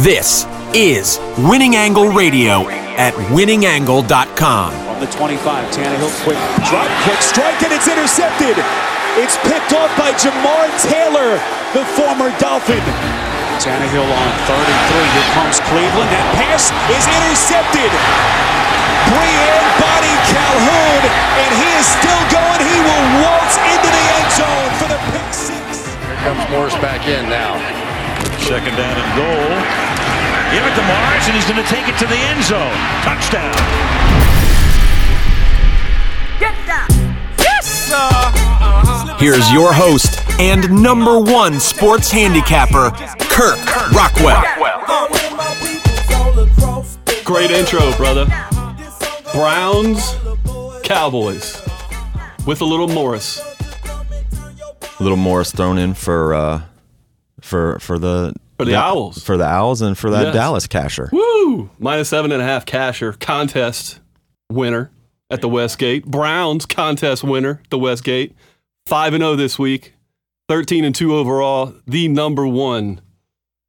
This is Winning Angle Radio at winningangle.com. On the 25, Tannehill quick drop, quick strike, and it's intercepted. It's picked off by Jamar Taylor, the former Dolphin. Tannehill on third and three. Here comes Cleveland. That pass is intercepted. Brian Body Calhoun, and he is still going. He will waltz into the end zone for the pick six. Here comes Morris back in now. Second down and goal. Give it to Morris, and he's going to take it to the end zone. Touchdown. Get down. Yes! Here's your host and number one sports handicapper, Kirk Rockwell. Great intro, brother. Browns, Cowboys, with a little Morris. A little Morris thrown in for uh, for for the For the Owls. for the Owls and for that Yes. Dallas casher. Woo! Minus seven and a half casher contest winner at the Westgate. Browns contest winner at the Westgate. Five and zero this week. Thirteen and two overall. The number one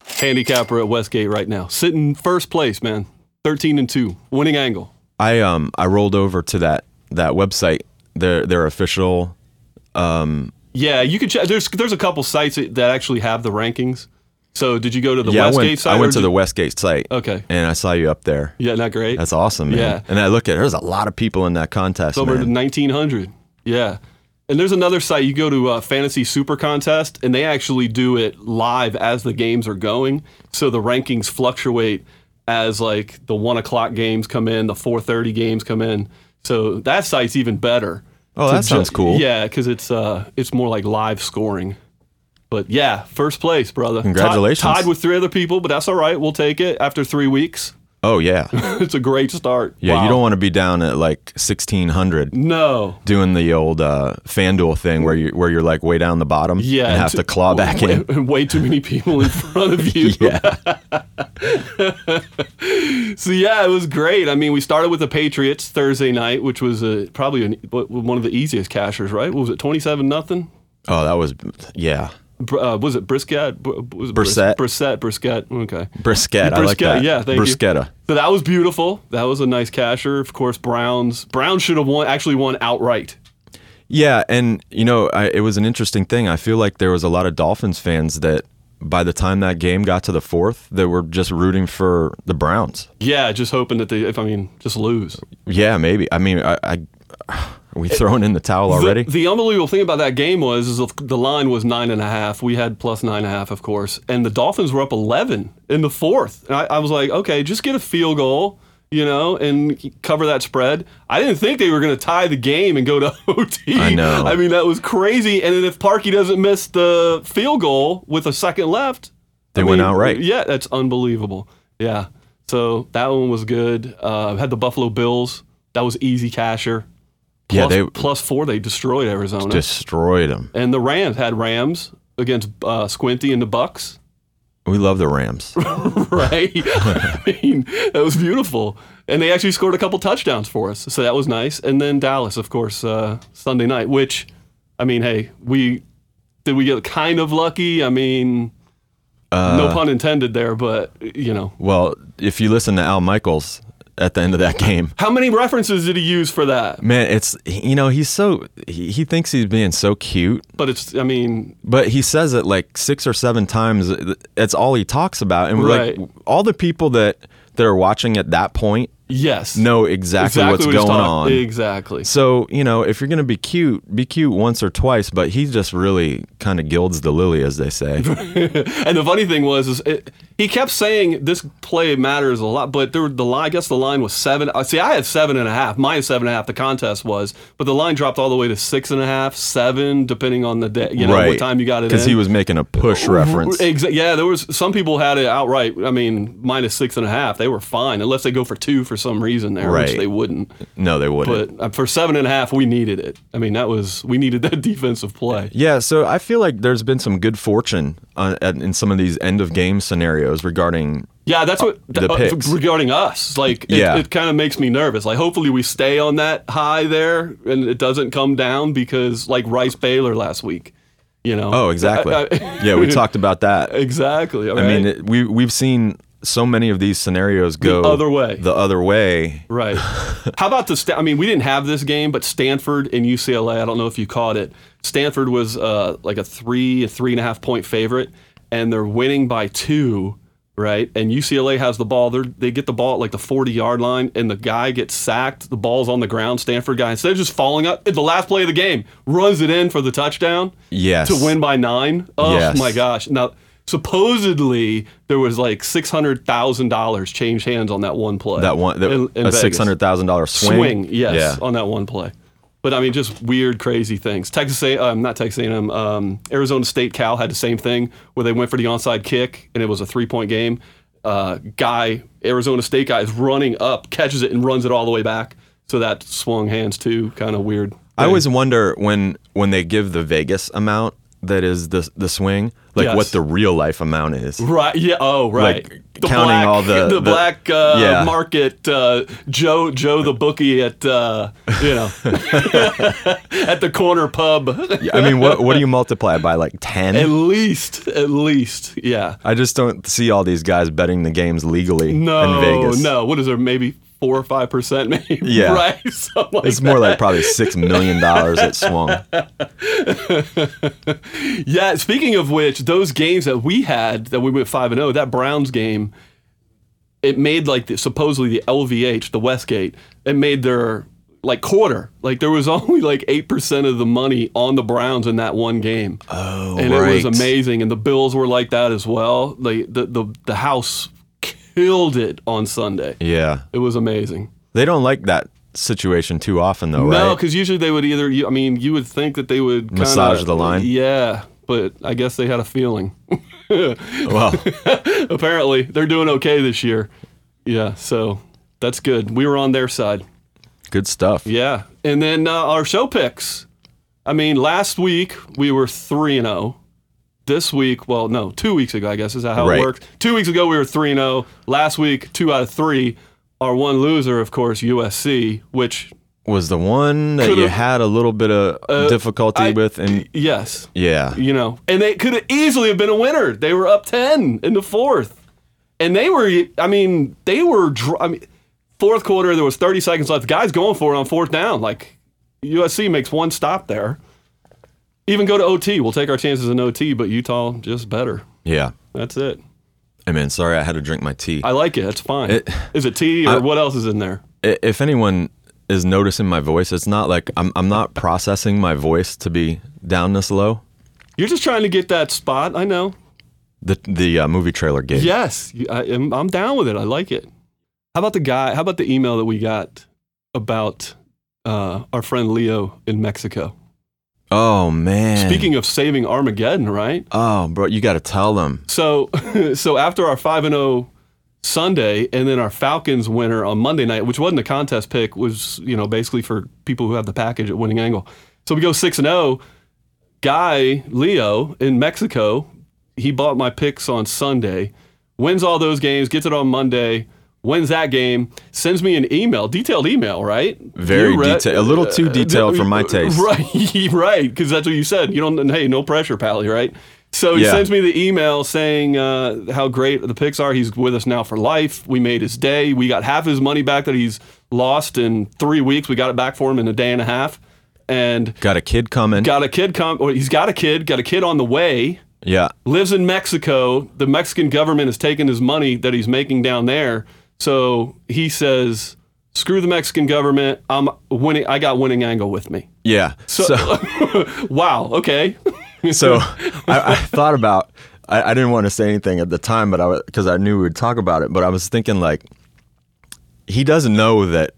handicapper at Westgate right now. Sitting first place, man. Thirteen and two. Winning angle. I um I rolled over to that that website their their official um Yeah, you can check. There's there's a couple sites that that actually have the rankings. So did you go to the yeah I Westgate went site? I went to did the Westgate site Okay. and I saw you up there. Yeah, not great. That's awesome, man. Yeah. And I look at there's a lot of people in that contest. It's over man. 1900. Yeah. And there's another site you go to uh, Fantasy Super Contest, and they actually do it live as the games are going. So the rankings fluctuate as like the one o'clock games come in, the 4:30 games come in. So that site's even better. Oh, that sounds cool. Yeah, because it's uh it's more like live scoring. But yeah, first place, brother. Congratulations. Tied, with three other people, but that's all right. We'll take it after three weeks. Oh yeah. it's a great start. Yeah, Wow. you don't want to be down at like 1600 No. doing the old uh, FanDuel thing where you where you're like way down the bottom Yeah, and have t- to claw back in. way, way too many people in front of you. Yeah. So yeah, it was great. I mean, we started with the Patriots Thursday night, which was uh, probably an, one of the easiest cashers, right? What was it twenty-seven nothing? Oh, that was yeah. Uh, was it Brisket? Br- Was it Bris- Brisket. Brisket. Okay. Brisket. I like Brisket, that. yeah, thank you. Bruschetta. So that was beautiful. That was a nice casher. Of course, Browns. Browns should have won. Actually, won outright. Yeah, and you know, I, it was an interesting thing. I feel like there was a lot of Dolphins fans that by the time that game got to the fourth, they were just rooting for the Browns. Yeah, just hoping that they. If I mean, just lose. Yeah, maybe. I mean, I, I are we throwing in the towel already? The, unbelievable thing about that game was is the line was nine and a half. We had plus nine and a half, of course, and the Dolphins were up eleven in the fourth. And I, I was like, okay, just get a field goal, you know, and cover that spread. I didn't think they were going to tie the game and go to OT. I know. I mean, that was crazy. And then if Parkey doesn't miss the field goal with a second left, They I went mean, outright. Yeah, that's unbelievable. Yeah. So that one was good. Uh, had the Buffalo Bills. That was easy casher. Yeah, they plus four, they destroyed Arizona. destroyed them. and the Rams had Rams against uh, Squinty and the Bucks, We love the Rams. right? I mean, that was beautiful. And they actually scored a couple touchdowns for us, so that was nice. And then Dallas, of course, uh, Sunday night. Which, I mean, hey, we did we get kind of lucky? I mean, Uh, no pun intended there, but you know, well, if you listen to Al Michaels at the end of that game, how many references did he use for that? man, it's you know he's so he, he thinks he's being so cute, But it's, I mean, but he says it like six or seven times. That's all he talks about, and Right. like all the people that that are watching at that point yes, know exactly, what's what going on. Exactly. So you know, if you're gonna be cute, be cute once or twice. But he just really kind of gilds the lily, as they say. And the funny thing was, is it, he kept saying this play matters a lot, but there were the line. I guess the line was seven. uh, See, I had seven and a half my seven and a half The contest was, but the line dropped all the way to six and a half, seven, depending on the day. You know right? what time you got it Because he was making a push reference. Yeah, there was some people had it outright. I mean, minus six and a half, they were fine unless they go for two for some reason there, which they wouldn't. No, they wouldn't. But uh, for seven and a half, we needed it. I mean, that was we needed that defensive play. Yeah, so I feel like there's been some good fortune uh, in some of these end of game scenarios regarding. Yeah, that's what The uh, picks. regarding us. Like, it, Yeah. it kind of makes me nervous. Like, hopefully we stay on that high there and it doesn't come down because, like Rice Baylor last week, you know. Oh, exactly. I- I- yeah, we talked about that. exactly. I mean, it, we we've seen so many of these scenarios go the other way. The other way. Right. How about the? Sta- I mean, we didn't have this game, but Stanford and UCLA. I don't know if you caught it. Stanford was uh, like a three, a three and a half point favorite, and they're winning by two. Right, and UCLA has the ball. They they get the ball at like the forty yard line, and the guy gets sacked. The ball's on the ground. Stanford guy instead of just falling up at the last play of the game, runs it in for the touchdown. Yes. to win by nine. Oh Yes. my gosh! Now supposedly there was like six hundred thousand dollars changed hands on that one play. That one, that, in- in a six hundred thousand dollar swing. swing. Yes, Yeah. on that one play. But I mean, just weird, crazy things. Texas, A, um, not Texas A&M, um, Arizona State Cal had the same thing where they went for the onside kick and it was a three point game. Uh, guy, Arizona State guy, is running up, catches it, and runs it all the way back. So that swung hands too. Kind of weird. I always wonder when when they give the Vegas amount that is the the swing, like Yes. what the real life amount is. Right. Yeah. Oh, right. Like, counting all the- the, the- black uh, Yeah. market uh, Joe Joe the bookie at uh, you know at the corner pub. I mean, what what do you multiply by like ten? at least, at least, yeah. I just don't see all these guys betting the games legally No, in Vegas. no. What is there? Maybe four or five percent, maybe. Yeah. Right. Like It's more like probably six million dollars that swung. Yeah, speaking of which, those games that we had that we went five and zero, that Browns game, it made like the, supposedly the LVH, the Westgate, it made their like quarter. Like there was only like eight percent of the money on the Browns in that one game. Oh, and it was amazing. And the Bills were like that as well. Like the the the house killed it on Sunday. Yeah, It was amazing. they don't like that situation too often, though, right? No, because usually they would either. I mean, you would think that they would kinda, Massage the line? Yeah, but I guess they had a feeling. Well, Apparently, they're doing okay this year. Yeah, so that's good. We were on their side. good stuff. Yeah, and then uh, our show picks. I mean, last week we were three and zero. This week, well, no, two weeks ago, I guess is that how Right. it works. Two weeks ago we were three and zero. Last week, two out of three. Our one loser, of course, USC, which Was the one that you had a little bit of uh, difficulty I- with, and yes, yeah, you know, and they could have easily have been a winner. They were up ten in the fourth, and they were. I mean, they were. I mean, fourth quarter there was thirty seconds left. The guys going for it on fourth down. Like USC makes one stop there. Even go to OT. We'll take our chances in OT, but Utah just better. yeah. That's it. I mean, sorry, I had to drink my tea. I like it. That's fine. It- Is it tea or I- what else is in there? If anyone is noticing my voice, it's not like I'm I'm not processing my voice to be down this low. You're just trying to get that spot. I know. The the uh, movie trailer gave. Yes, I, am I'm down with it. I like it. How about the guy? How about the email that we got about uh, our friend Leo in Mexico? Oh man. Speaking of saving Armageddon, right? Oh, bro, you got to tell them. So, so after our five and zero Sunday, and then our Falcons winner on Monday night, which wasn't a contest pick, was you know basically for people who have the package at Winning Angle. So we go six and zero. Guy Leo in Mexico, he bought my picks on Sunday, wins all those games, gets it on Monday. Wins that game, sends me an email, detailed email, right? Very read- detailed, a little too detailed for my taste. Right, right, because that's what you said. You don't. Hey, no pressure, pally. Right. So he Yeah. sends me the email saying uh, how great the picks are. He's with us now for life. We made his day. We got half his money back that he's lost in three weeks. We got it back for him in a day and a half, and Got a kid coming. got a kid come. Or he's got a kid. Got a kid on the way. yeah. Lives in Mexico. The Mexican government has taken his money that he's making down there. So he says, "Screw the Mexican government. I'm winning. I got winning angle with me." Yeah. So so, wow. Okay. I, I thought about. I, I didn't want to say anything at the time, but I because I knew we would talk about it. But I was thinking like, he doesn't know that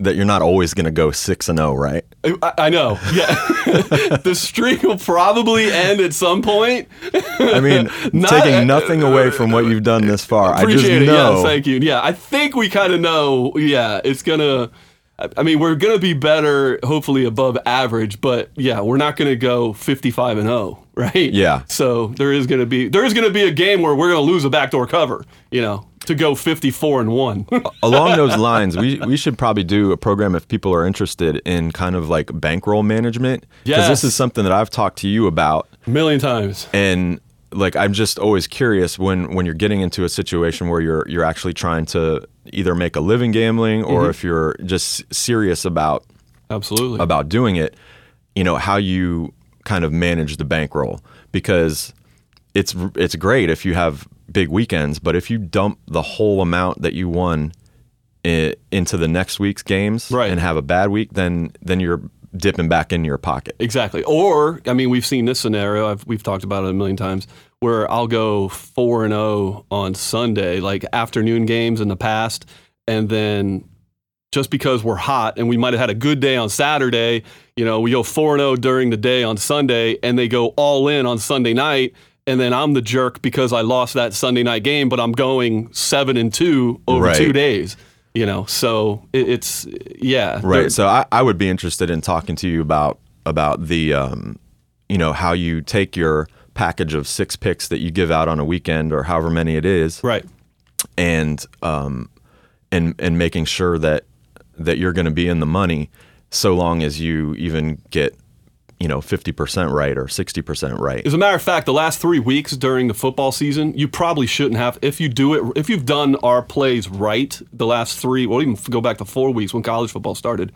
that you're not always going to go six and zero, right? I, I know. Yeah. the streak will probably end at some point. I mean, Not- taking nothing away from what you've done this far. I just it. know. Yeah, thank you. Yeah, I think we kind of know. Yeah, it's gonna. I- I mean, we're gonna be better, hopefully above average, but yeah, we're not gonna go 55 and 0, right? Yeah. So there is gonna be there is gonna be a game where we're gonna lose a backdoor cover, you know, to go 54 and one. Along those lines, we we should probably do a program if people are interested in kind of like bankroll management. Because Yes. this is something that I've talked to you about, a million times. and like I'm just always curious when when you're getting into a situation where you're you're actually trying to either make a living gambling or Mm-hmm. if you're just serious about Absolutely. about doing it, you know, how you kind of manage the bankroll because it's it's great if you have big weekends, but if you dump the whole amount that you won into the next week's games Right. and have a bad week, then then you're dipping back into your pocket. Exactly. Or I mean, we've seen this scenario. I've, we've talked about it a million times, where I'll go four and zero on Sunday, like afternoon games in the past, and then just because we're hot and we might have had a good day on Saturday, you know, we go four and zero during the day on Sunday, and they go all in on Sunday night. And then I'm the jerk because I lost that Sunday night game, but I'm going seven and two over Right. two days. You know, so it, it's yeah, Right. So I, I would be interested in talking to you about about the um, you know how you take your package of six picks that you give out on a weekend or however many it is, right. and um, and and making sure that that you're going to be in the money so long as you even get you know 50% right or 60% right. As a matter of fact, the last three weeks during the football season, you probably shouldn't have. If you do it, if you've done our plays right, the last three, or even go back to four weeks when college football started.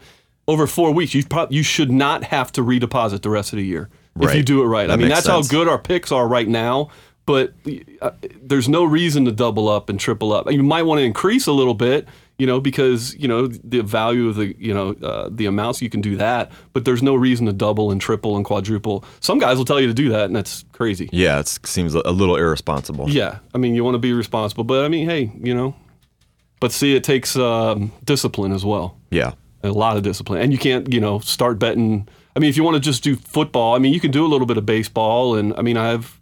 Over four weeks, you prob- you should not have to redeposit the rest of the year if you do it right. I mean, that's how good our picks are right now. But uh, there's no reason to double up and triple up. You might want to increase a little bit, you know, because you know the value of the you know uh, the amounts you can do that. But there's no reason to double and triple and quadruple. Some guys will tell you to do that, and that's crazy. Yeah, it seems a little irresponsible. Yeah, I mean, you want to be responsible, but I mean, hey, you know, but see, it takes um, discipline as well, Yeah. a lot of discipline, and you can't, you know, start betting. I mean, if you want to just do football, I mean, you can do a little bit of baseball, and I mean, I have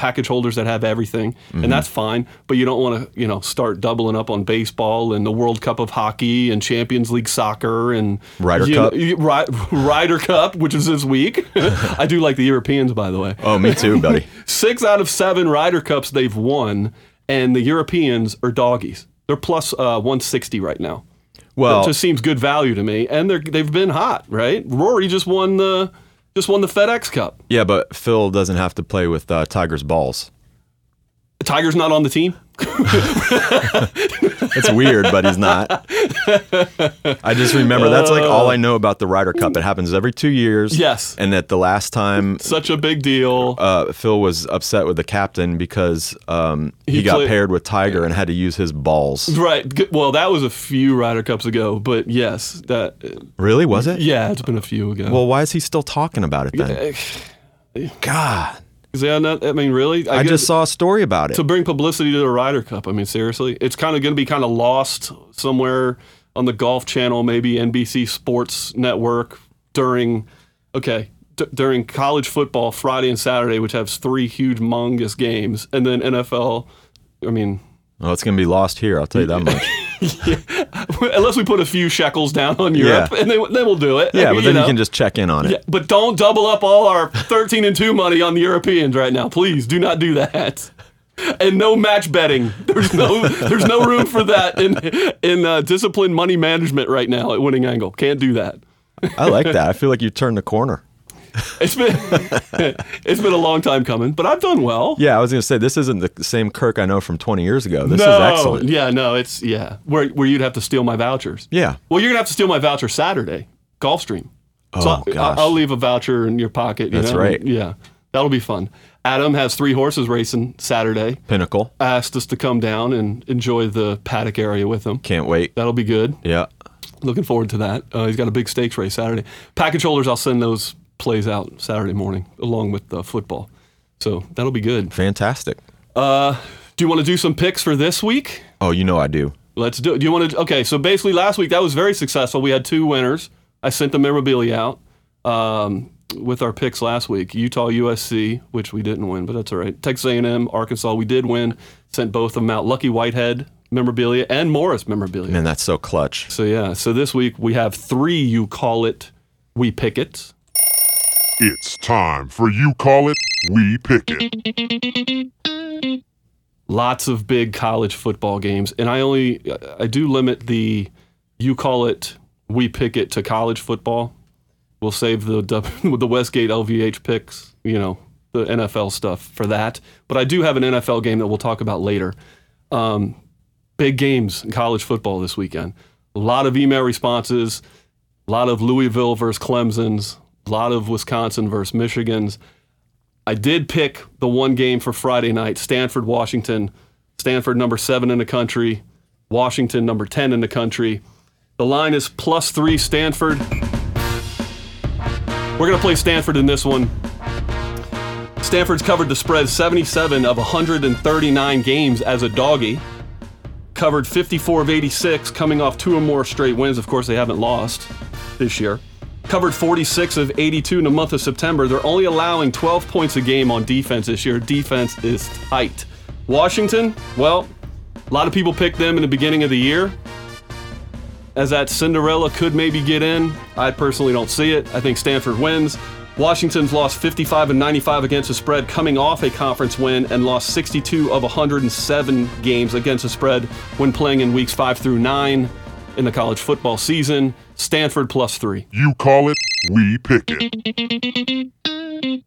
package holders that have everything, Mm-hmm. and that's fine. But you don't want to, you know, start doubling up on baseball and the World Cup of hockey and Champions League soccer and Ryder Cup. know, Ry- Ryder Cup, which is this week. I do like the Europeans, by the way Oh, me too, buddy. six out of seven Ryder Cups they've won, and the Europeans are doggies. They're plus uh, 160 right now. Well, it just seems good value to me, and they're they've been hot, right? Rory just won the just won the FedEx Cup. yeah, but Phil doesn't have to play with uh, Tiger's balls. Tiger's not on the team. It's weird, but he's not. I just remember that's like all I know about the Ryder Cup. It happens every two years. Yes. And that the last time Such a big deal. uh, Phil was upset with the captain because um, he, He got played- paired with Tiger and had to use his balls. right. Well, that was a few Ryder Cups ago, but yes, that Really? Was it? yeah, it's been a few ago. Well, why is he still talking about it then? God. Yeah, not, I mean, really, I guess- just saw a story about it. to bring publicity to the Ryder Cup. I mean, seriously, it's kind of going to be kind of lost somewhere on the Golf Channel, maybe NBC Sports Network during, okay, d- during college football Friday and Saturday, which has three huge, humongous games, and then NFL. I mean, Well, it's going to be lost here. I'll tell you that much. unless we put a few shekels down on Europe, Yeah. and then, then we'll do it. Yeah, but then know? you can just check in on it. Yeah, but don't double up all our 13 and 2 money on the Europeans right now. Please do not do that. And no match betting. There's no there's no room for that in in uh, disciplined money management right now at Winning Angle. Can't do that. I like that. I feel like you turned the corner. It's been it's been a long time coming, but I've done well. Yeah, I was going to say this isn't the same Kirk I know from 20 years ago. This no, is excellent. Yeah, no, it's yeah. Where where you'd have to steal my vouchers. Yeah. Well, you're gonna have to steal my voucher Saturday, Gulfstream. Oh, so I- gosh. I'll leave a voucher in your pocket. You That's know? right. Yeah, that'll be fun. Adam has three horses racing Saturday. Pinnacle. Asked us to come down and enjoy the paddock area with him. Can't wait. That'll be good. Yeah. Looking forward to that. Uh, he's got a big stakes race Saturday. Package holders, I'll send those plays out Saturday morning along with uh, football. So that'll be good. Fantastic. Do you want to do some picks for this week? Oh, you know I do. Let's do it. Do you want to? Okay, so basically last week that was very successful. We had two winners. I sent the memorabilia out um, with our picks last week. Utah, USC, which we didn't win, but that's all right. Texas A&M, Arkansas, we did win. Sent both of them out. Lucky Whitehead memorabilia and Morris memorabilia. Man, that's so clutch. So yeah, so this week we have three. You call it, we pick it. It's time for You Call It, We Pick It. Lots of big college football games, and I only I do limit the you call it we pick it to college football. We'll save the the Westgate LVH picks, you know, the NFL stuff for that. But I do have an NFL game that we'll talk about later. Um, big games in college football this weekend. A lot of email responses, a lot of Louisville versus Clemson's, a lot of Wisconsin versus Michigan's. I did pick the one game for Friday night Stanford, Washington. Stanford, number seven in the country. Washington, number 10 in the country. The line is plus three Stanford. We're going to play Stanford in this one. Stanford's covered the spread 77 of 139 games as a doggy. Covered 54 of 86, coming off two or more straight wins. Of course, they haven't lost this year. Covered 46 of 82 in the month of September. They're only allowing 12 points a game on defense this year. Defense is tight. Washington, well, a lot of people picked them in the beginning of the year as that Cinderella could maybe get in. I personally don't see it. I think Stanford wins. Washington's lost 55 and 95 against the spread, coming off a conference win, and lost 62 of 107 games against the spread when playing in weeks five through nine in the college football season. Stanford plus three. You call it, we pick it.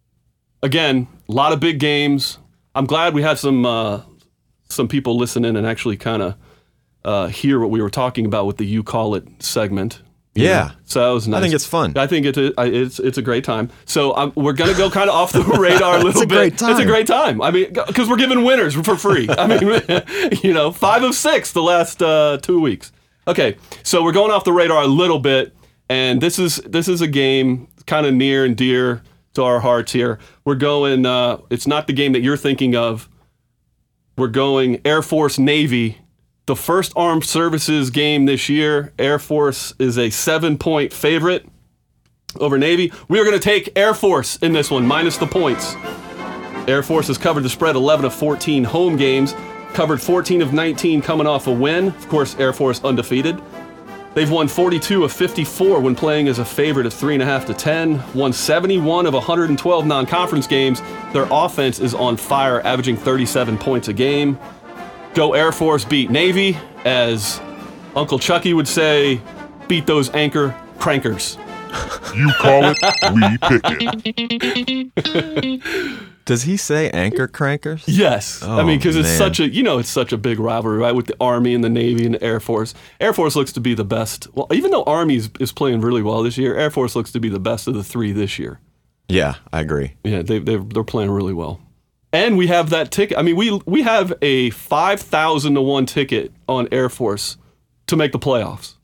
Again, a lot of big games. I'm glad we had some uh, some people listen in and actually kind of uh, hear what we were talking about with the "You Call It" segment. Yeah. know? So that was nice. I think it's fun. I think it's a, I- it's it's a great time. So um, we're gonna go kind of off the radar a little it's a bit. great It's a great time. I mean, because we're giving winners for free. I mean, you know, five of six the last uh, two weeks. Okay, so we're going off the radar a little bit, and this is this is a game kind of near and dear to our hearts here. We're going. Uh, it's not the game that you're thinking of. We're going Air Force Navy. The first armed services game this year. Air Force is a seven point favorite over Navy. We are going to take Air Force in this one, minus the points. Air Force has covered the spread 11 of 14 home games, covered 14 of 19 coming off a win. Of course, Air Force undefeated. They've won 42 of 54 when playing as a favorite of 3.5 to 10, won 71 of 112 non conference games. Their offense is on fire, averaging 37 points a game. Go Air Force, beat Navy, as Uncle Chucky would say, beat those anchor crankers. You call it, we pick it. Does he say anchor crankers? Yes, I Oh, mean because it's such a you know it's such a big rivalry, right? With the Army and the Navy and the Air Force. Air Force looks to be the best. Well, even though Army is, playing really well this year, Air Force looks to be the best of the three this year. Yeah, I agree. Yeah, they they they're playing really well. And we have that ticket. I mean, we we have a five thousand to one ticket on Air Force to make the playoffs.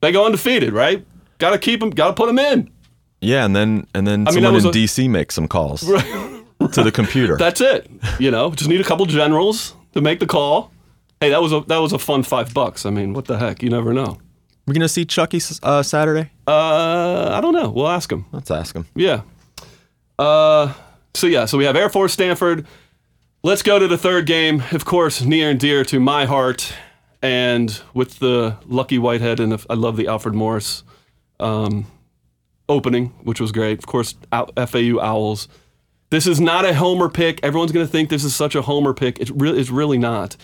They go undefeated, right? Got to keep them. Got to put them in. Yeah, and then and then I mean, someone in a- DC makes some calls to the computer. That's it. You know, just need a couple generals to make the call. Hey, that was a that was a fun five bucks. I mean, what the heck? You never know. We're gonna see Chucky uh, Saturday? Uh, I don't know. We'll ask him. Let's ask him. Yeah. Uh, so yeah, so we have Air Force Stanford. Let's go to the third game. Of course, near and dear to my heart, and with the Lucky Whitehead and the, I love the Alfred Morris um, opening, which was great. Of course, FAU Owls. This is not a homer pick. Everyone's going to think this is such a homer pick. It's really, it's really not.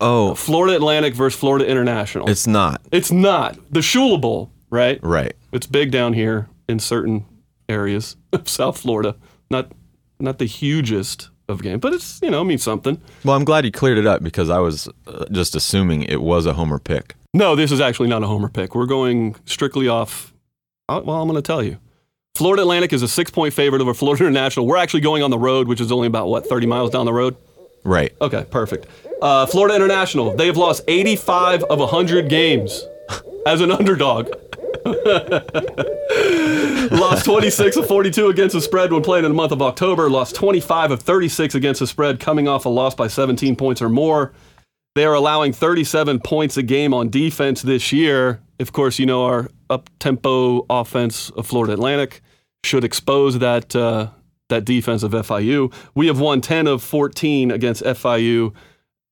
Oh, Florida Atlantic versus Florida International. it's not it's not the Shula Bowl, right? right. It's big down here in certain areas of South Florida. Not not the hugest of game, but it's you know means something. Well, I'm glad you cleared it up because I was uh, just assuming it was a homer pick. No, this is actually not a homer pick. We're going strictly off. uh, Well, I'm going to tell you. Florida Atlantic is a six point favorite over Florida International. We're actually going on the road, which is only about what 30 miles down the road. Right. Okay, perfect. Uh, Florida International, they have lost 85 of 100 games as an underdog. lost 26 of 42 against the spread when playing in the month of October. Lost 25 of 36 against the spread, coming off a loss by 17 points or more. They are allowing 37 points a game on defense this year. Of course, you know our up-tempo offense of Florida Atlantic should expose that uh, that defense of FIU. We have won 10 of 14 against FIU,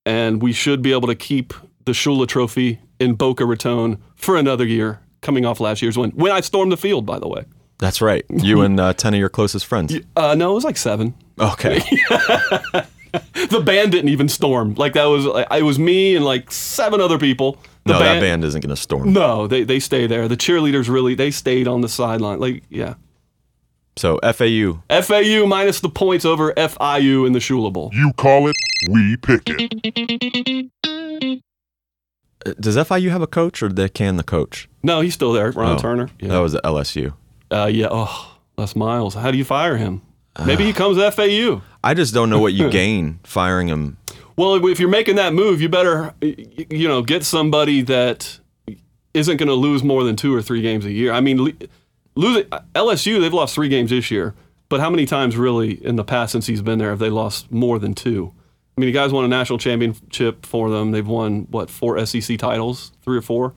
and we should be able to keep the Shula Trophy in Boca Raton for another year, coming off last year's win. When I stormed the field, by the way. That's right. You and uh, ten of your closest friends. Uh, no, it was like seven. Okay. The band didn't even storm. Like that was like, it was me and like seven other people. The no, that band isn't gonna storm. No, they they stay there. The cheerleaders really they stayed on the sideline. Like yeah, So FAU. FAU minus the points over FIU in the Shula Bowl. You call it, we pick it. Uh, Does FIU have a coach or they can the coach? No, he's still there. Ron Oh, Turner. Yeah. That was at LSU. Uh, yeah. Oh, Les Miles. How do you fire him? Maybe he comes to FAU. I just don't know what you gain firing him. Well, if you're making that move, you better, you know, get somebody that isn't going to lose more than two or three games a year. I mean, le- losing LSU, they've lost three games this year, but how many times really in the past since he's been there have they lost more than two? I mean, the guys won a national championship for them. They've won what four SEC titles, three or four.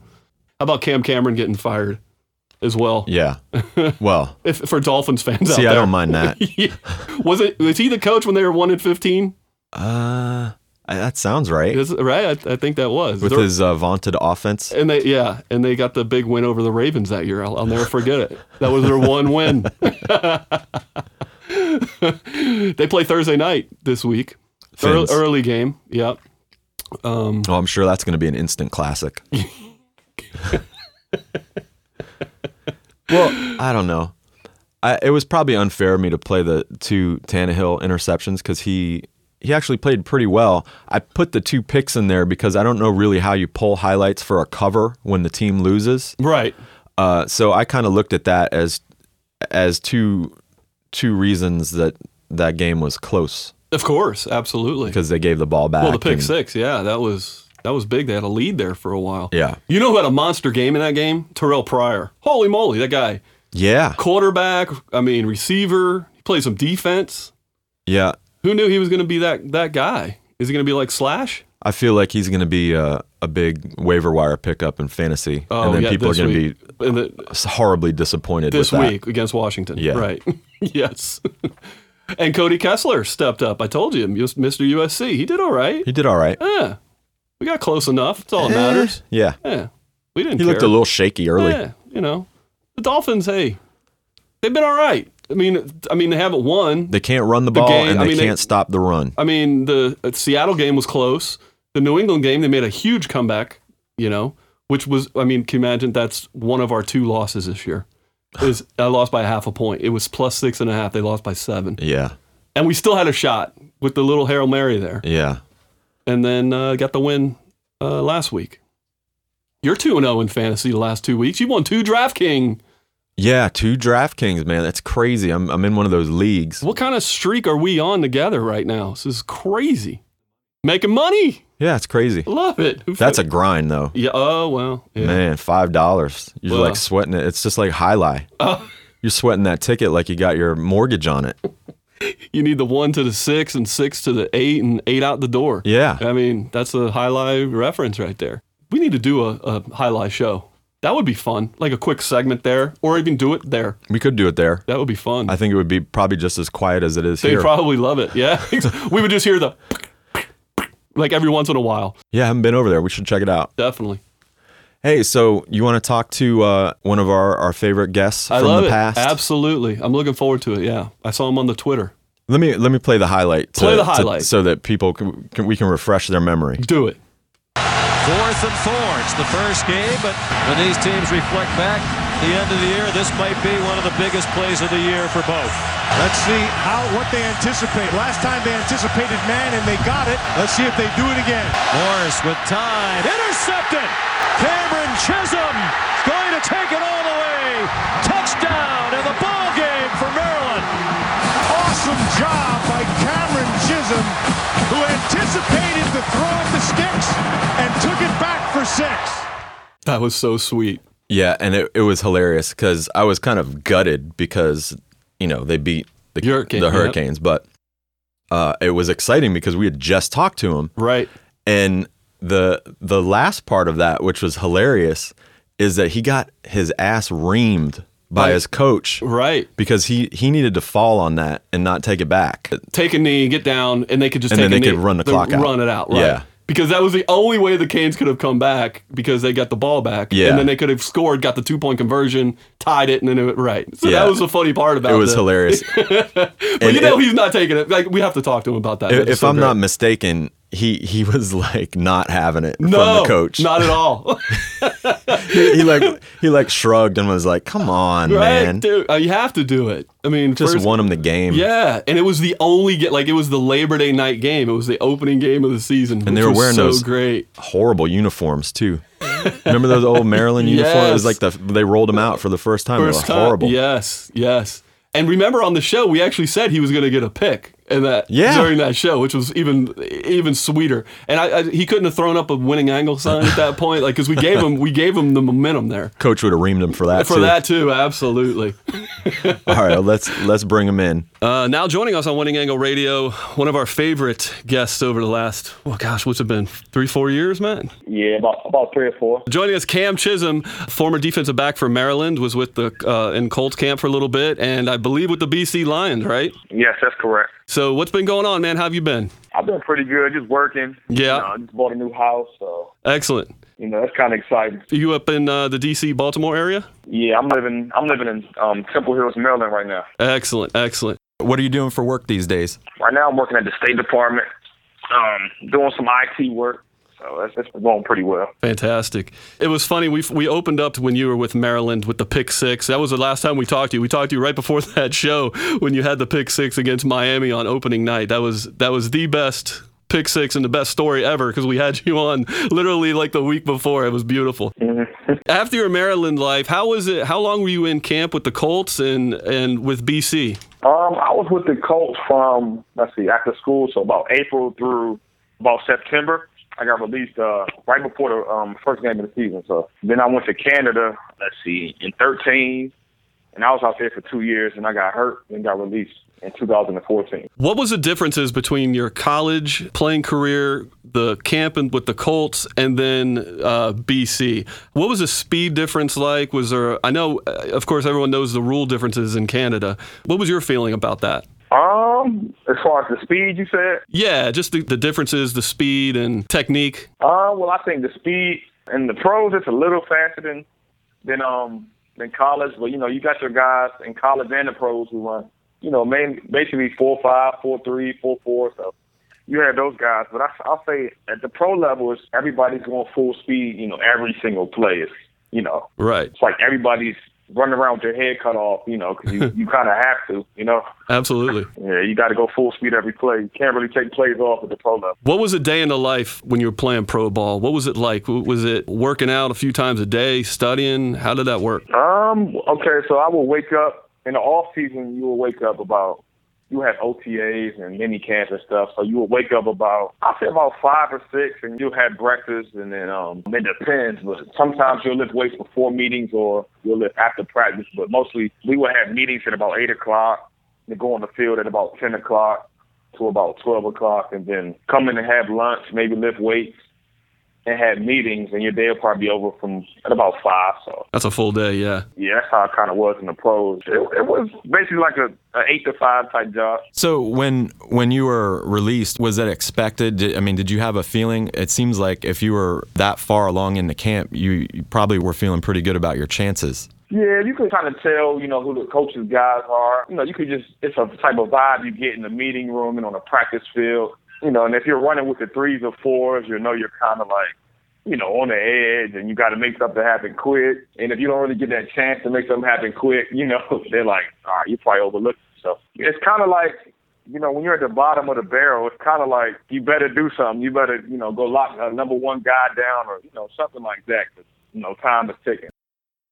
How about Cam Cameron getting fired as well? Yeah. Well, If, for Dolphins fans out see, there, I don't mind that. Yeah. Was it? Was he the coach when they were one and fifteen? Uh, I- that sounds right. Is right? I, I think that was With They're- his uh, vaunted offense. And they, yeah, and they got the big win over the Ravens that year. I'll, I'll never forget it. That was their one win. they play Thursday night this week. Early, early game. Yep. Oh, I'm sure that's going to be an instant classic. well, I don't know. I, it was probably unfair of me to play the two Tannehill interceptions because he he actually played pretty well. I put the two picks in there because I don't know really how you pull highlights for a cover when the team loses. Right. Uh, so I kind of looked at that as as two two reasons that that game was close Of course. Absolutely. because they gave the ball back. Well, the pick and- six. Yeah, that was that was big. They had a lead there for a while. Yeah. You know who had a monster game in that game? Terrelle Pryor. Holy moly, that guy. Yeah, Quarterback. I mean, receiver. He played some defense. yeah. Who knew he was going to be that that guy? Is he going to be like Slash? I feel like he's going to be a, a big waiver wire pickup in fantasy, Oh, and then yeah, people are going to be the- horribly disappointed this with that. week against Washington. Yeah. Right. yes. and Cody Kessler stepped up. I told you, Mr. USC. He did all right. He did all right. Yeah. We got close enough. That's all that eh, matters. Yeah, Yeah. We didn't he care. looked a little shaky early. Yeah. You know, the Dolphins, hey, they've been all right. I mean, I mean, they haven't won. They can't run the ball, game- and I they mean, can't stop the run. I mean, the uh, Seattle game was close. The New England game, they made a huge comeback, you know, which was, I mean, can you imagine that's one of our two losses this year? Is I lost by half a point. It was plus six and a half. They lost by seven. Yeah, And we still had a shot with the little Harold Mary there. yeah. And then uh, got the win uh, last week. You're 2 0 in fantasy the last two weeks. You won two DraftKings. Yeah, two DraftKings, man. That's crazy. I'm I'm in one of those leagues. What kind of streak are we on together right now? This is crazy. Making money. Yeah, it's crazy. Love it. That's a grind though. Yeah. Oh, well. Yeah. Man, five dollars. You're Well. like sweating it. It's just like highlight. Oh. You're sweating that ticket like you got your mortgage on it. you need the one to the six and six to the eight and eight out the door. Yeah. I mean, that's a highlight reference right there. We need to do a, a highlight show. That would be fun. Like a quick segment there, or even do it there. We could do it there. That would be fun. I think it would be probably just as quiet as it is here. They'd here. probably love it. Yeah. we would just hear the like every once in a while. yeah, I haven't been over there. We should check it out. Definitely. Hey, so you want to talk to uh, one of our, our favorite guests I from love the it. past? Absolutely. I'm looking forward to it. Yeah. I saw him on the Twitter. Let me let me play the highlight. to- Play the to- highlight. so that people can, can we can refresh their memory. Do it. Fourth and four. It's the first game, but when these teams reflect back the end of the year, this might be one of the biggest plays of the year for both. Let's see how what they anticipate. Last time they anticipated man and they got it. Let's see if they do it again. Morris with time. Intercepted. Cameron Chism going to take it all the way. Touchdown in the ball game for Maryland. Awesome job by Cameron Chism, who anticipated the throw of the sticks and took it back for six. That was so sweet. Yeah, and it, it was hilarious because I was kind of gutted because you know they beat the, Hurricane- the yep. Hurricanes, but uh, it was exciting because we had just talked to him, Right. and the the last part of that, which was hilarious, is that he got his ass reamed by By- his coach Right. because he he needed to fall on that and not take it back. Take a knee, get down, and they could just And take then a they knee, could run the clock out. Run it out. Right. Yeah. Because that was the only way the Canes could have come back because they got the ball back. Yeah. And then they could have scored, got the two point conversion, tied it, and then it right. So Yeah. that was the funny part about It It was hilarious. But And you know it- he's not taking it. Like we have to talk to him about that. if if so I'm great. not mistaken, he he was like not having it from the coach. not at all. he, he like he like shrugged and was like, "Come on, right, man, dude? Uh, you have to do it. I mean, just first- won him the game." Yeah, and it was the only get like it was the Labor Day night game. It was the opening game of the season, and they were wearing so those great. horrible uniforms too. Remember those old Maryland uniforms? It was like the they rolled them out for the first time. First they were time, horrible. Yes, yes. And remember on the show, we actually said he was going to get a pick in that Yeah. during that show, which was even even sweeter. And I, I, he couldn't have thrown up a winning angle sign at that point, like because we gave him we gave him the momentum there Coach would have reamed him for that. for too. that too. Absolutely. All right, let's let's bring him in. Uh, now joining us on Winning Angle Radio, one of our favorite guests over the last, well, gosh, what's it been, three, four years, man? Yeah, about about three or four. Joining us, Cam Chism, former defensive back for Maryland, was with the uh, in Colts camp for a little bit, and I believe with the BC Lions, right? Yes, that's correct. So what's been going on, man? How have you been? I've been pretty good, just working. Yeah. You know, I just bought a new house, so Excellent. you know that's kind of exciting. Are you up in uh, the DC Baltimore area? Yeah, I'm living I'm living in um, Temple Hills, Maryland right now. Excellent, excellent. What are you doing for work these days? Right now, I'm working at the State Department, um, doing some IT work. So that's, that's going pretty well. Fantastic. It was funny. We we opened up when you were with Maryland with the pick six. That was the last time we talked to you. We talked to you right before that show when you had the pick six against Miami on opening night. That was that was the best pick six and the best story ever because we had you on literally like the week before. It was beautiful. After your Maryland life, how was it? How long were you in camp with the Colts and and with BC? Um, I was with the Colts from let's see, after school, so about April through about September. I got released uh, right before the um, first game of the season. So then I went to Canada. Let's see, in 13, and I was out there for two years, and I got hurt and got released in 2014. What was the differences between your college playing career, the camp and with the Colts, and then uh, BC? What was the speed difference like? Was there? I know, uh, of course, everyone knows the rule differences in Canada. What was your feeling about that? Um, as far as the speed, you said. Yeah, just the, the differences, the speed and technique. Uh, well, I think the speed in the pros it's a little faster than than um than college, but you know you got your guys in college and the pros who run, you know, main basically four five, four three, four four. So you have those guys, but I, I'll say at the pro level, it's everybody's going full speed. You know, every single play is, you know, Right. it's like everybody's running around with your head cut off. You know, because you you kind of have to. You know, Absolutely. yeah, you got to go full speed every play. You can't really take plays off at the pro level. What was a day in the life when you were playing pro ball? What was it like? Was it working out a few times a day, studying? How did that work? Um. Okay. So I will wake up in the off season. You will wake up about. You have OTAs and mini camps and stuff. So you would wake up about. I say about five or six, and you'll have breakfast, and then um. It depends, but sometimes you'll lift weights before meetings, or you'll lift after practice. But mostly we would have meetings at about eight o'clock. Then go on the field at about ten o'clock to about twelve o'clock, and then come in and have lunch, maybe lift weights, and had meetings, and your day will probably be over from at about five. So That's a full day, yeah. yeah, that's how it kind of was in the pros. It, it was basically like a, a eight to five type job. So when when you were released, was that expected? Did, I mean, did you have a feeling? It seems like if you were that far along in the camp, you, you probably were feeling pretty good about your chances. Yeah, you can kind of tell, you know, who the coaches guys are. You know, you could just it's a type of vibe you get in the meeting room and on the practice field. You know, and if you're running with the threes or fours, you know you're kind of like, you know, on the edge and you got to make something happen quick. And if you don't really get that chance to make something happen quick, you know, they're like, all right, you probably overlooked. it." So it's kind of like you know, when you're at the bottom of the barrel, it's kind of like you better do something. You better, you know, go lock a number one guy down or, you know, something like that. 'cause, you know, time is ticking.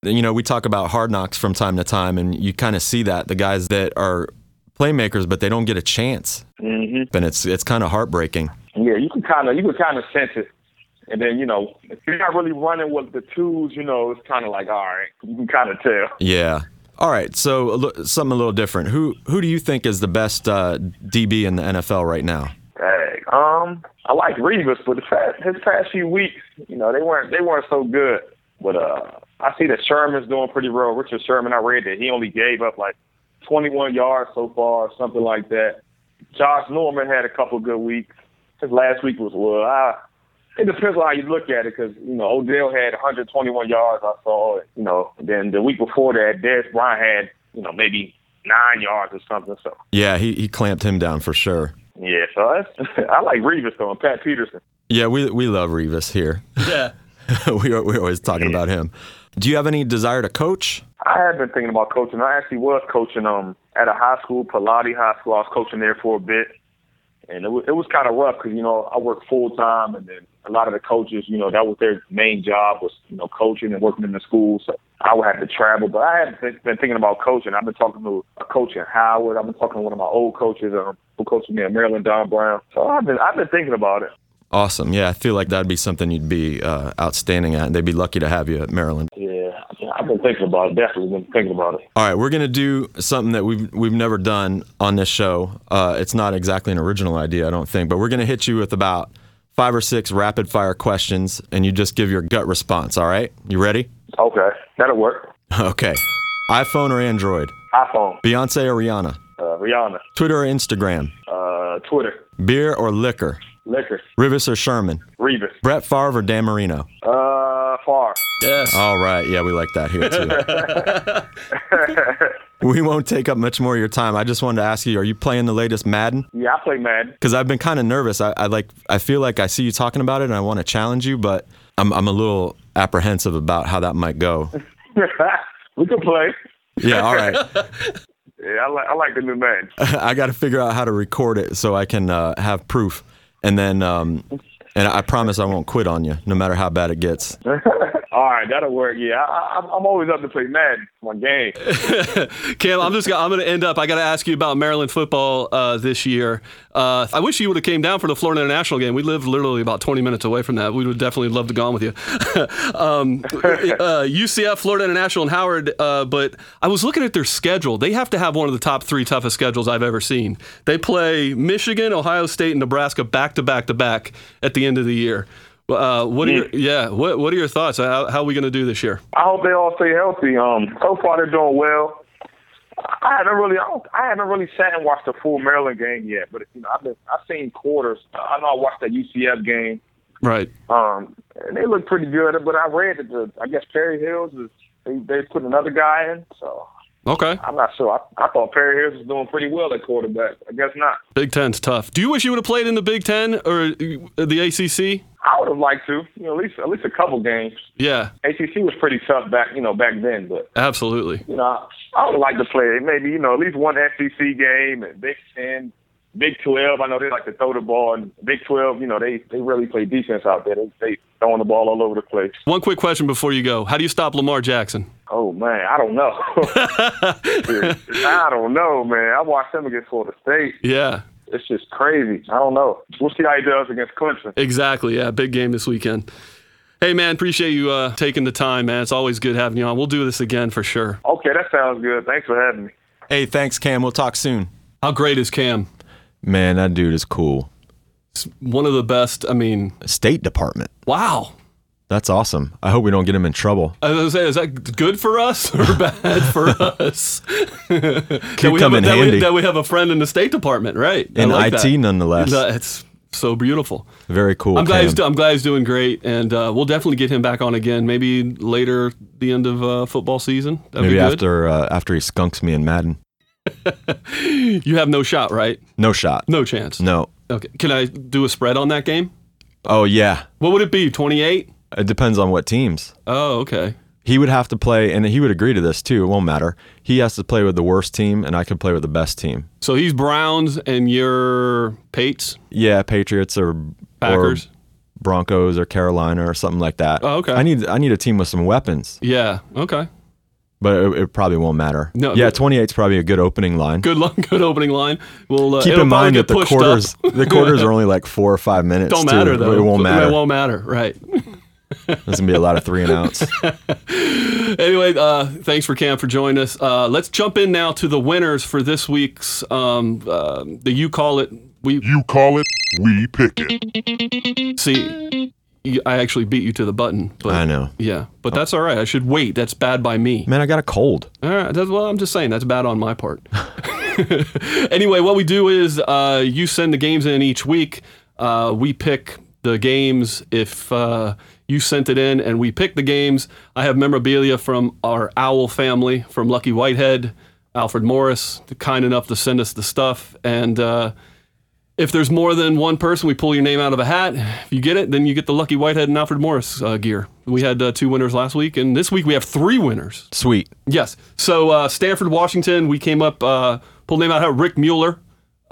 You know, we talk about hard knocks from time to time, and you kind of see that the guys that are playmakers, but they don't get a chance, Mm-hmm. and it's it's kind of heartbreaking. Yeah, you can kind of you can kind of sense it, and then you know if you're not really running with the twos, you know it's kind of like all right, you can kind of tell. Yeah. All right. So a something a little different. Who who do you think is the best uh, DB in the NFL right now? Hey, um, I like Revis, but the past, his past few weeks, you know, they weren't they weren't so good. But uh, I see that Sherman's doing pretty well. Richard Sherman, I read that he only gave up like 21 yards so far, or something like that. Josh Norman had a couple good weeks. His last week was well. I, it depends on how you look at it, because you know Odell had 121 yards. I saw it. You know, then the week before that, Dez Bryant had you know maybe nine yards or something. So Yeah, he he clamped him down for sure. Yeah, so that's, I like Revis though and Pat Peterson. Yeah, we we love Revis here. Yeah. we are, we're always talking about him. Do you have any desire to coach? I have been thinking about coaching. I actually was coaching um at a high school, Pilate High School. I was coaching there for a bit, and it was it was kind of rough because you know I work full time, and then a lot of the coaches, you know, that was their main job was you know coaching and working in the school. So I would have to travel, but I been, been thinking about coaching. I've been talking to a coach in Howard. I've been talking to one of my old coaches um, who coached me at Maryland, Don Brown. So I've been I've been thinking about it. Awesome. Yeah, I feel like that'd be something you'd be uh, outstanding at, and they'd be lucky to have you at Maryland. Yeah, I've been thinking about it. Definitely been thinking about it. All right, we're gonna do something that we've we've never done on this show. Uh, it's not exactly an original idea, I don't think, but we're gonna hit you with about five or six rapid fire questions, and you just give your gut response. All right, you ready? Okay, that'll work. Okay. iPhone or Android? iPhone, Beyonce or Rihanna? uh, Rihanna, Twitter or Instagram? uh, Twitter, Beer or liquor? Liquor, Revis or Sherman? Revis, Brett Favre or Dan Marino? uh, Favre. Yes. All right, yeah, we like that here too. we won't take up much more of your time. I just wanted to ask you: Are you playing the latest Madden? Yeah, I play Madden. Because I've been kind of nervous. I, I like. I feel like I see you talking about it, and I want to challenge you, but I'm I'm a little apprehensive about how that might go. we can play. Yeah, all right. Yeah, I like I like the new Madden. I got to figure out how to record it so I can uh, have proof, and then um, and I promise I won't quit on you, no matter how bad it gets. All right, that'll work. Yeah, I, I'm I'm always up to play Madden. My game. Cam, I'm just gonna, I'm going to end up. I got to ask you about Maryland football uh, this year. Uh, I wish you would have came down for the Florida International game. We live literally about 20 minutes away from that. We would definitely love to go on with you. um, uh, UCF, Florida International, and Howard. Uh, but I was looking at their schedule. They have to have one of the top three toughest schedules I've ever seen. They play Michigan, Ohio State, and Nebraska back to back to back at the end of the year. Uh, what are your, yeah? What What are your thoughts? How, how are we going to do this year? I hope they all stay healthy. Um, so far they're doing well. I haven't really, I, don't, I haven't really sat and watched a full Maryland game yet, but you know, I've been, I've seen quarters. I know I watched that UCF game. Right. Um, and they look pretty good, but I read that the, I guess Perry Hills is they they put another guy in, so Okay. I'm not sure. I, I thought Perry Hills was doing pretty well at quarterback. I guess not. Big Ten's tough. Do you wish you would have played in the Big Ten or uh, the ACC? I would have liked to, you know, at least at least a couple games. Yeah, ACC was pretty tough back, you know, back then, but absolutely. you know, I, I would like to play maybe, you know, at least one SEC game and Big Ten, Big Twelve. I know they like to throw the ball, and Big Twelve, you know, they they really play defense out there. They they throwing the ball all over the place. One quick question before you go: How do you stop Lamar Jackson? Oh man, I don't know. I don't know, man. I watched him against Florida State. Yeah, It's just crazy. I don't know. We'll see how he does against Clemson. exactly. Yeah, big game this weekend. Hey man, appreciate you uh, taking the time, man. It's always good having you on. We'll do this again for sure. Okay, that sounds good. Thanks for having me. Hey, thanks, Cam. We'll talk soon. How great is Cam? Man, that dude is cool. One of the best. I mean, State Department. wow. That's awesome. I hope we don't get him in trouble. I was gonna say, is that good for us or bad for us? that, Could we come have, in a- that, we, handy. that we have a friend in the State Department, right? I In like IT, that. nonetheless. No, It's so beautiful. Very cool. I'm glad, he's, Cam. do- I'm glad he's doing great, and uh, we'll definitely get him back on again. Maybe later, the end of uh, football season. That'd Maybe be good. after uh, after he skunks me in Madden. You have no shot, right? No shot. No chance. No. Okay. Can I do a spread on that game? Oh yeah. What would it be? 28? It depends on what teams. Oh, okay. He would have to play, and he would agree to this too. It won't matter. He has to play with the worst team, and I could play with the best team. So he's Browns, and you're Pates. Yeah, Patriots or Packers. or Broncos or Carolina or something like that. Oh, okay. I need I need a team with some weapons, Yeah. Okay. But it, it probably won't matter. No, yeah, 28 is probably a good opening line. Good luck. Good opening line. We'll uh, Keep in mind that the quarters up. the quarters are only like four or five minutes. Don't too, matter but though. It won't matter. It won't matter. Right. There's gonna be a lot of three and outs. anyway, uh, thanks for Cam for joining us. Uh, let's jump in now to the winners for this week's um, uh, the you call it we You call it, we pick it. see. I actually beat you to the button, but I know. Yeah, but that's all right. I should wait. That's bad by me. Man, I got a cold. All right. That's, well, I'm just saying that's bad on my part. anyway, what we do is uh, you send the games in each week. Uh, we pick the games if uh, you sent it in, and we pick the games. I have memorabilia from our Owl family, from Lucky Whitehead, Alfred Morris, kind enough to send us the stuff, and uh, If there's more than one person, we pull your name out of a hat. If you get it, then you get the Lucky Whitehead and Alfred Morris uh, gear. We had uh, two winners last week, and this week we have three winners. Sweet. Yes. So uh, Stanford, Washington, we came up, uh, pulled name out. How Rick Mueller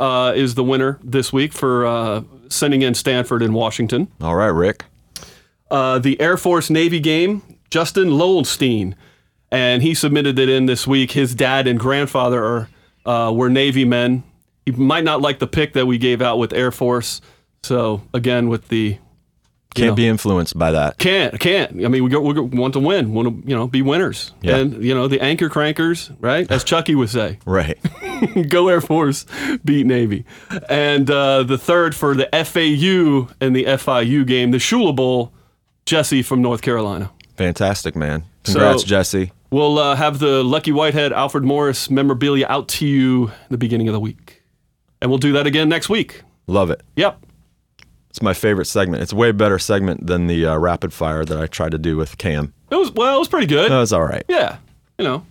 uh, is the winner this week for uh, sending in Stanford and Washington. All right, Rick. Uh, the Air Force Navy game, Justin Lowenstein, and he submitted it in this week. His dad and grandfather are uh, were Navy men. He might not like the pick that we gave out with Air Force. So again, with the Can't know. be influenced by that. can't can't. I mean, we go, we go, want to win, want to you know be winners, Yeah. and you know the anchor crankers, right? As Chucky would say. Right. Go Air Force, beat Navy. And uh, the third for the FAU and the FIU game, the Shula Bowl, Jesse from North Carolina. Fantastic, man. Congrats, So- Jesse. We'll uh, have the Lucky Whitehead Alfred Morris memorabilia out to you the beginning of the week. And we'll do that again next week. Love it. Yep. It's my favorite segment. It's a way better segment than the uh, rapid fire that I tried to do with Cam. It was, well, it was pretty good. That was all right. yeah. You know,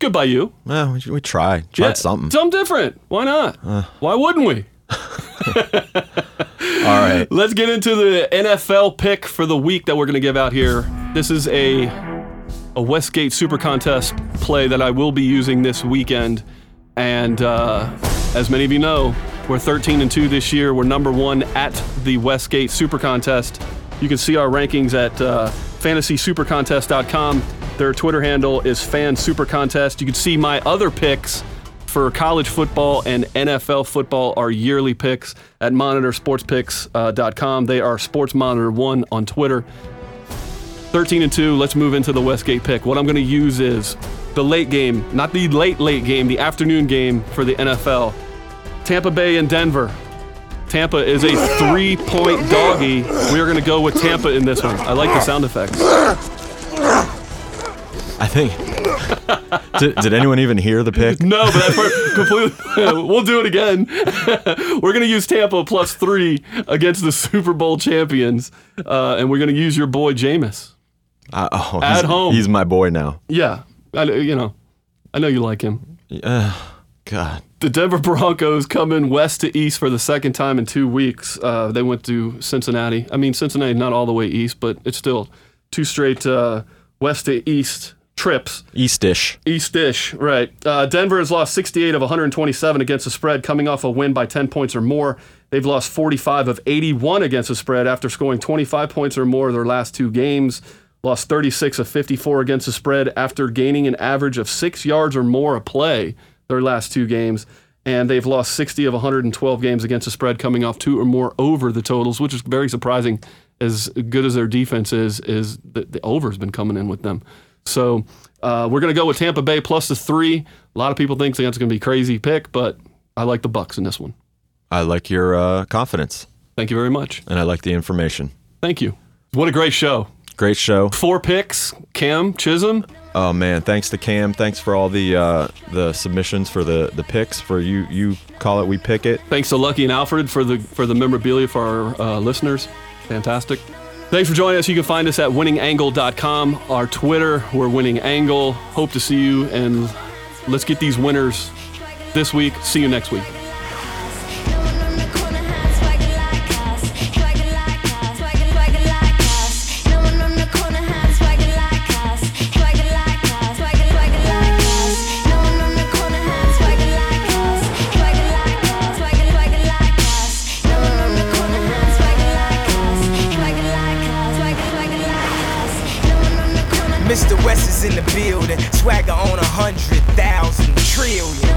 good by you. Well, we, we tried. Tried Yeah, something. Something different. Why not? Why wouldn't we? All right. Let's get into the NFL pick for the week that we're going to give out here. This is a a Westgate Super Contest play that I will be using this weekend, and uh, as many of you know, we're 13 and two this year. We're number one at the Westgate Super Contest. You can see our rankings at uh, FantasySuperContest.com. Their Twitter handle is Fan Super Contest. You can see my other picks for college football and NFL football are yearly picks at monitorsportspicks.com. They are Sports Monitor 1 on Twitter. 13 and 2, let's move into the Westgate pick. What I'm going to use is the late game, not the late, late game, the afternoon game for the NFL. Tampa Bay and Denver. Tampa is a three point doggy. We are going to go with Tampa in this one. I like the sound effects. I think. did, did anyone even hear the pick? No, but that's per- completely. we'll do it again. we're going to use Tampa plus three against the Super Bowl champions, uh, and we're going to use your boy Jameis. Uh, oh, At home. He's my boy now. Yeah, I, know- you know, I know you like him. Uh, God. The Denver Broncos come in west to east for the second time in two weeks. Uh, they went to Cincinnati. I mean, Cincinnati not all the way east, but it's still two straight uh, west to east trips. Eastish. Eastish, right. Uh, Denver has lost 68 of 127 against the spread, coming off a win by 10 points or more. They've lost 45 of 81 against the spread after scoring 25 points or more their last two games. Lost 36 of 54 against the spread after gaining an average of six yards or more a play their last two games. And they've lost 60 of 112 games against the spread, coming off two or more over the totals, which is very surprising. As good as their defense is, is the, the over's been coming in with them. So uh, we're going to go with Tampa Bay plus the three. A lot of people think that's going to be a crazy pick, but I like the Bucks in this one. I like your uh, confidence, Thank you very much. and I like the information. Thank you. What a great show. Great show. Four picks. Cam Chism. Oh man, thanks to Cam. Thanks for all the uh, the submissions for the the picks. For you, you call it, we pick it. Thanks to Lucky and Alfred for the for the memorabilia for our uh, listeners. Fantastic. Thanks for joining us. You can find us at winningangle.com. Our Twitter, we're Winning Angle. Hope to see you and let's get these winners this week. See you next week. Is in the building, swagger on a hundred thousand trillion.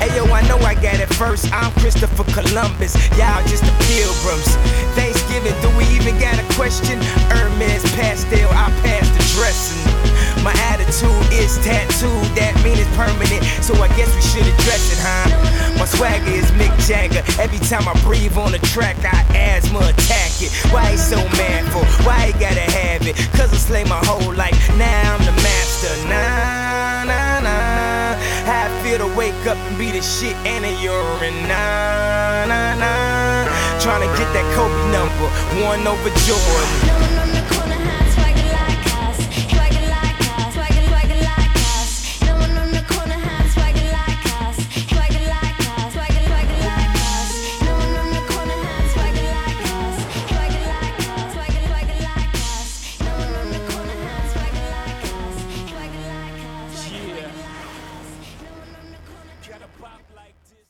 Hey yo, I know I got it first. I'm Christopher Columbus, y'all just the pilgrims. Thanksgiving, do we even got a question? Hermes pastel, I pass the dressing. My attitude is tattooed, that mean it's permanent. So I guess we should address it, huh? My swagger is Mick Jagger. Every time I breathe on the track, I asthma attack it. Why he so mad for? Why he gotta have it? Cause I slay my whole life. Now I'm the master. Nah, nah, nah. How I feel to wake up and be the shit and a urine. Nah, nah, nah. Trying to get that Kobe number, one over Jordan.